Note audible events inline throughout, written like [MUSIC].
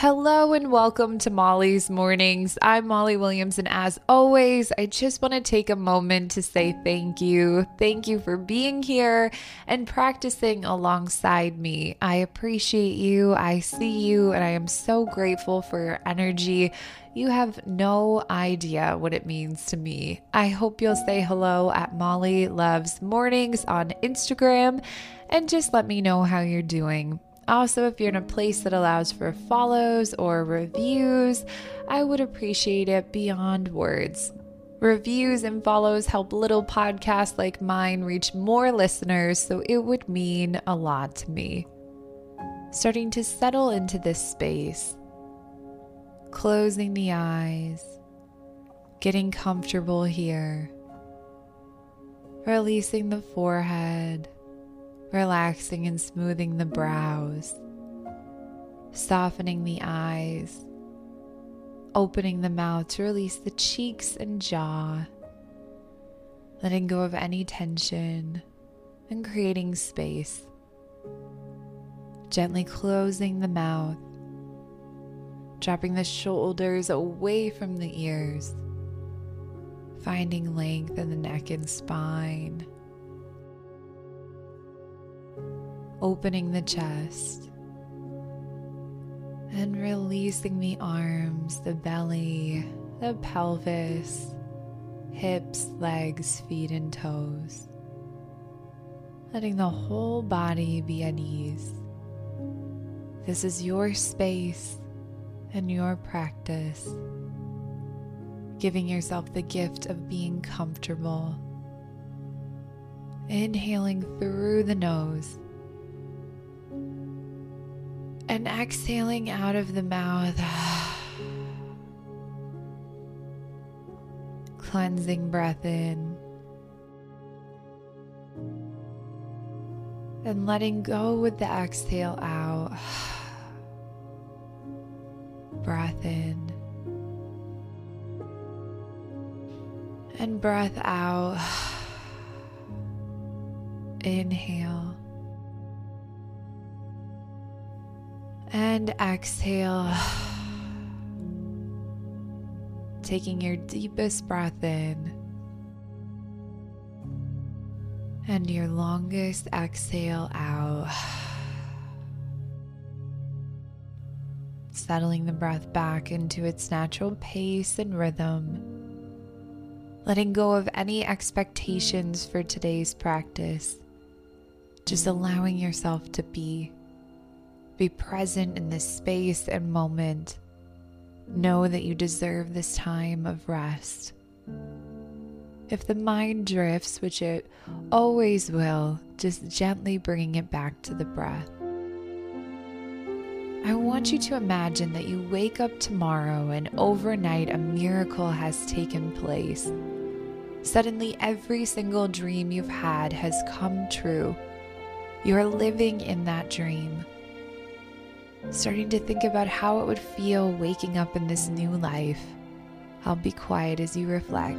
Hello and welcome to Molly's Mornings. I'm Molly Williams, and as always, I just want to take a moment to say thank you. Thank you for being here and practicing alongside me. I appreciate you, I see you, and I am so grateful for your energy. You have no idea what it means to me. I hope you'll say hello at Molly Loves Mornings on Instagram and just let me know how you're doing. Also, if you're in a place that allows for follows or reviews, I would appreciate it beyond words. Reviews and follows help little podcasts like mine reach more listeners, so it would mean a lot to me. Starting to settle into this space, closing the eyes, getting comfortable here, releasing the forehead relaxing and smoothing the brows, softening the eyes, opening the mouth to release the cheeks and jaw, letting go of any tension and creating space. Gently closing the mouth, dropping the shoulders away from the ears, finding length in the neck and spine opening the chest and releasing the arms, the belly, the pelvis, hips, legs, feet, and toes. Letting the whole body be at ease. This is your space and your practice. Giving yourself the gift of being comfortable. Inhaling through the nose and exhaling out of the mouth. [SIGHS] Cleansing breath in. And letting go with the exhale out. [SIGHS] breath in. And breath out. [SIGHS] Inhale. And exhale. [SIGHS] Taking your deepest breath in. And your longest exhale out. [SIGHS] Settling the breath back into its natural pace and rhythm. Letting go of any expectations for today's practice. Just allowing yourself to be. Be present in this space and moment. Know that you deserve this time of rest. If the mind drifts, which it always will, just gently bringing it back to the breath. I want you to imagine that you wake up tomorrow and overnight a miracle has taken place. Suddenly, every single dream you've had has come true. You are living in that dream starting to think about how it would feel waking up in this new life. I'll be quiet as you reflect.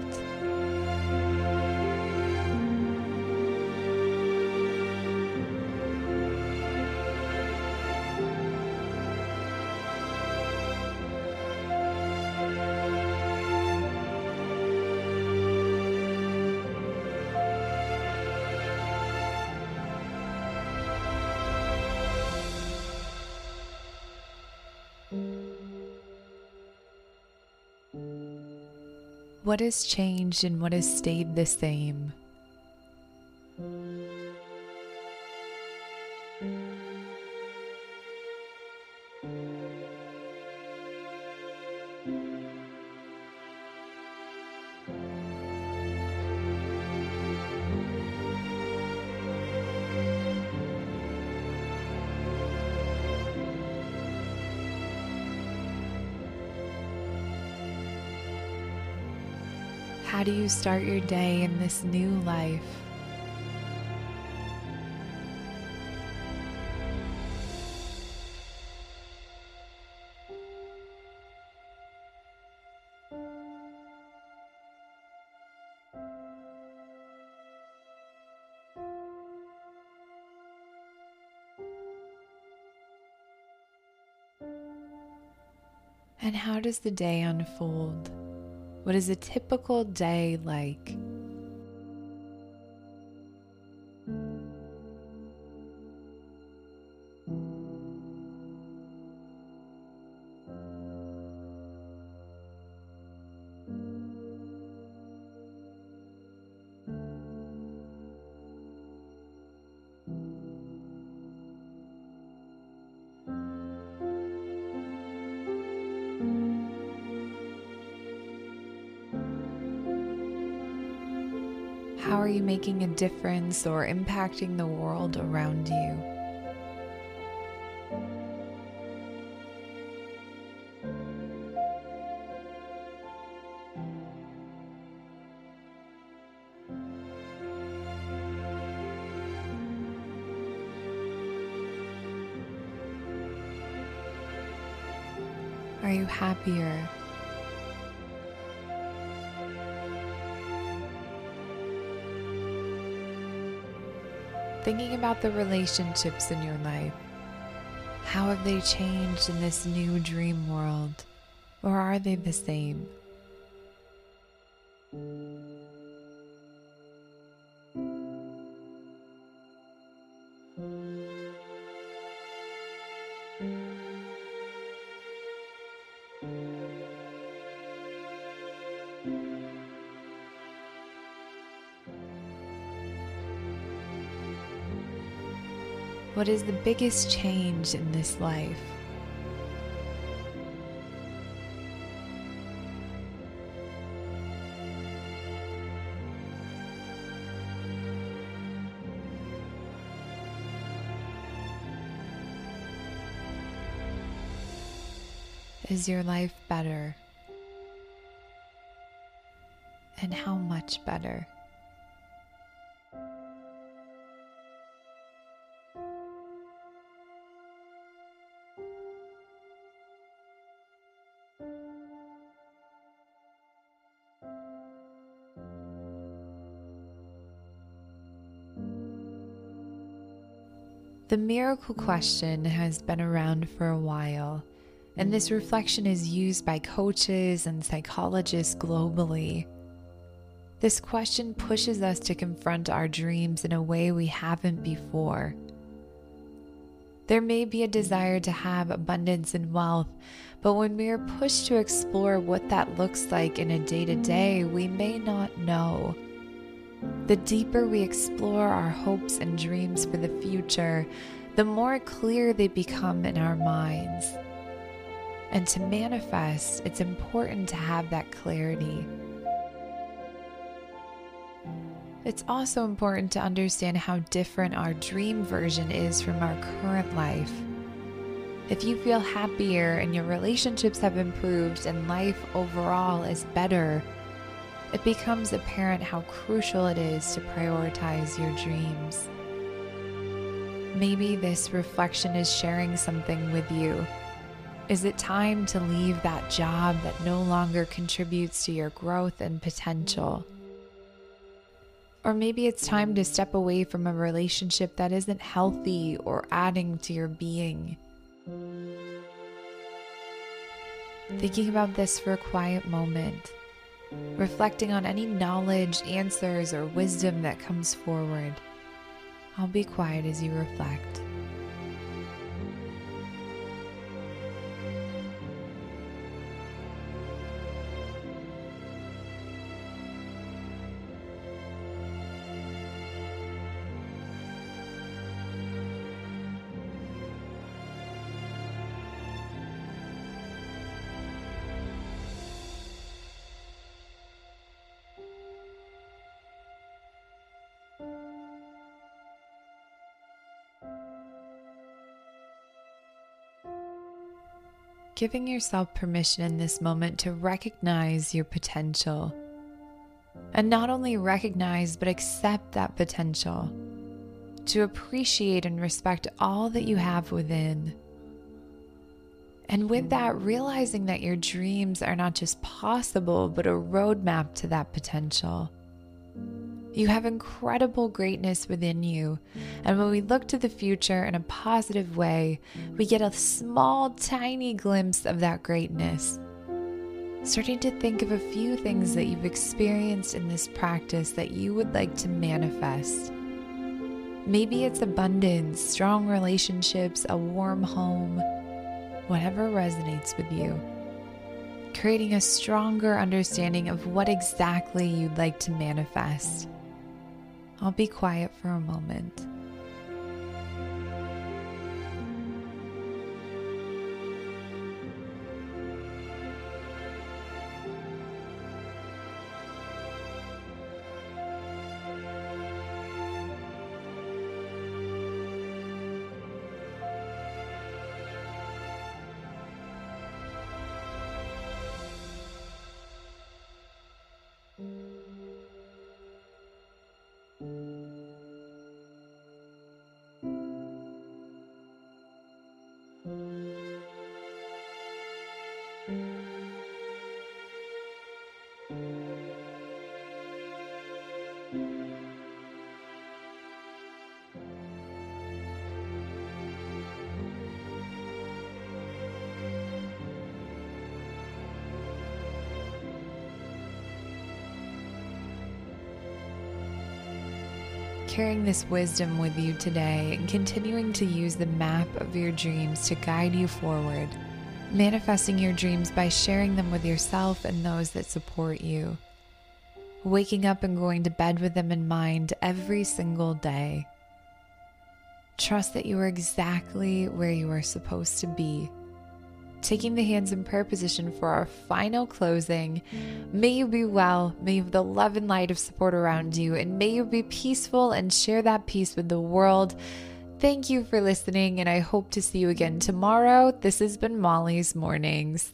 What has changed and what has stayed the same? How do you start your day in this new life? And how does the day unfold? What is a typical day like? Are you making a difference or impacting the world around you? Are you happier? Thinking about the relationships in your life. How have they changed in this new dream world? Or are they the same? What is the biggest change in this life? Is your life better? And how much better? The miracle question has been around for a while, and this reflection is used by coaches and psychologists globally. This question pushes us to confront our dreams in a way we haven't before. There may be a desire to have abundance and wealth, but when we are pushed to explore what that looks like in a day to day, we may not know. The deeper we explore our hopes and dreams for the future, the more clear they become in our minds. And to manifest, it's important to have that clarity. It's also important to understand how different our dream version is from our current life. If you feel happier and your relationships have improved and life overall is better, it becomes apparent how crucial it is to prioritize your dreams. Maybe this reflection is sharing something with you. Is it time to leave that job that no longer contributes to your growth and potential? Or maybe it's time to step away from a relationship that isn't healthy or adding to your being. Thinking about this for a quiet moment reflecting on any knowledge, answers, or wisdom that comes forward. I'll be quiet as you reflect. Giving yourself permission in this moment to recognize your potential. And not only recognize, but accept that potential. To appreciate and respect all that you have within. And with that, realizing that your dreams are not just possible, but a roadmap to that potential. You have incredible greatness within you. And when we look to the future in a positive way, we get a small, tiny glimpse of that greatness. Starting to think of a few things that you've experienced in this practice that you would like to manifest. Maybe it's abundance, strong relationships, a warm home, whatever resonates with you. Creating a stronger understanding of what exactly you'd like to manifest. I'll be quiet for a moment. Carrying this wisdom with you today and continuing to use the map of your dreams to guide you forward, manifesting your dreams by sharing them with yourself and those that support you, waking up and going to bed with them in mind every single day. Trust that you are exactly where you are supposed to be taking the hands in prayer position for our final closing. May you be well, may you have the love and light of support around you, and may you be peaceful and share that peace with the world. Thank you for listening, and I hope to see you again tomorrow. This has been Molly's Mornings.